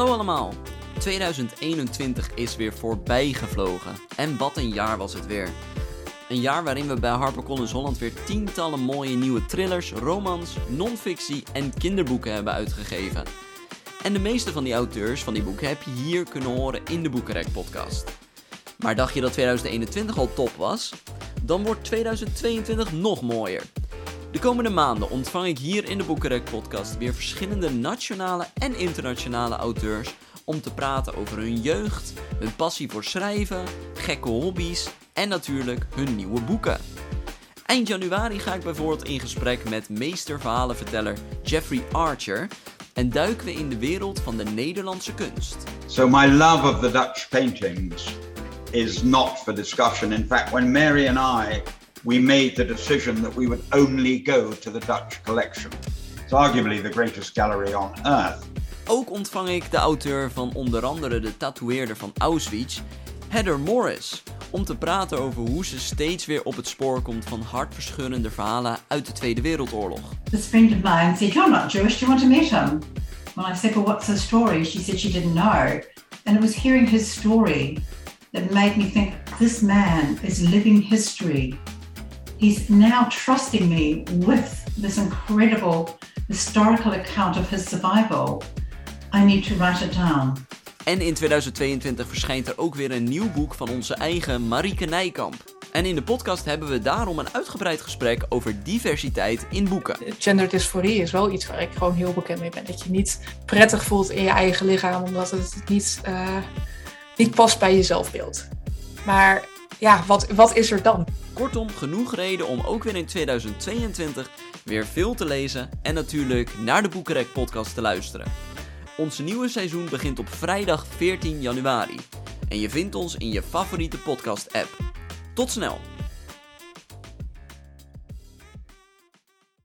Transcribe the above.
Hallo allemaal! 2021 is weer voorbij gevlogen. En wat een jaar was het weer. Een jaar waarin we bij HarperCollins Holland weer tientallen mooie nieuwe thrillers, romans, non-fictie en kinderboeken hebben uitgegeven. En de meeste van die auteurs van die boeken heb je hier kunnen horen in de Boekenrek podcast. Maar dacht je dat 2021 al top was? Dan wordt 2022 nog mooier. De komende maanden ontvang ik hier in de Boekenrek podcast weer verschillende nationale en internationale auteurs om te praten over hun jeugd, hun passie voor schrijven, gekke hobby's en natuurlijk hun nieuwe boeken. Eind januari ga ik bijvoorbeeld in gesprek met meesterverhalenverteller Jeffrey Archer en duiken we in de wereld van de Nederlandse kunst. So my love of the Dutch paintings is not for discussion. In fact, when Mary and I we made the decision that we would only go to the Dutch collection. It's arguably the greatest gallery on earth. Ook ontvang ik de auteur van onder andere de tatoeëerder van Auschwitz, Heather Morris, om te praten over hoe ze steeds weer op het spoor komt van hartverscheurende verhalen uit de Tweede Wereldoorlog. This friend of mine said, You're not Jewish, do you want to meet him? Well, I said, Well, what's his story? She said she didn't know. And it was hearing his story that made me think this man is living history. He's now trusting me with this incredible historical account of his survival. I need to write it down. En in 2022 verschijnt er ook weer een nieuw boek van onze eigen Marieke Nijkamp. En in de podcast hebben we daarom een uitgebreid gesprek over diversiteit in boeken. Genderdysforie is wel iets waar ik gewoon heel bekend mee ben. Dat je niet prettig voelt in je eigen lichaam, omdat het niet, uh, niet past bij je zelfbeeld. Maar ja, wat, wat is er dan? Kortom, genoeg reden om ook weer in 2022 weer veel te lezen en natuurlijk naar de Boekenrek podcast te luisteren. Ons nieuwe seizoen begint op vrijdag 14 januari. En je vindt ons in je favoriete podcast app. Tot snel!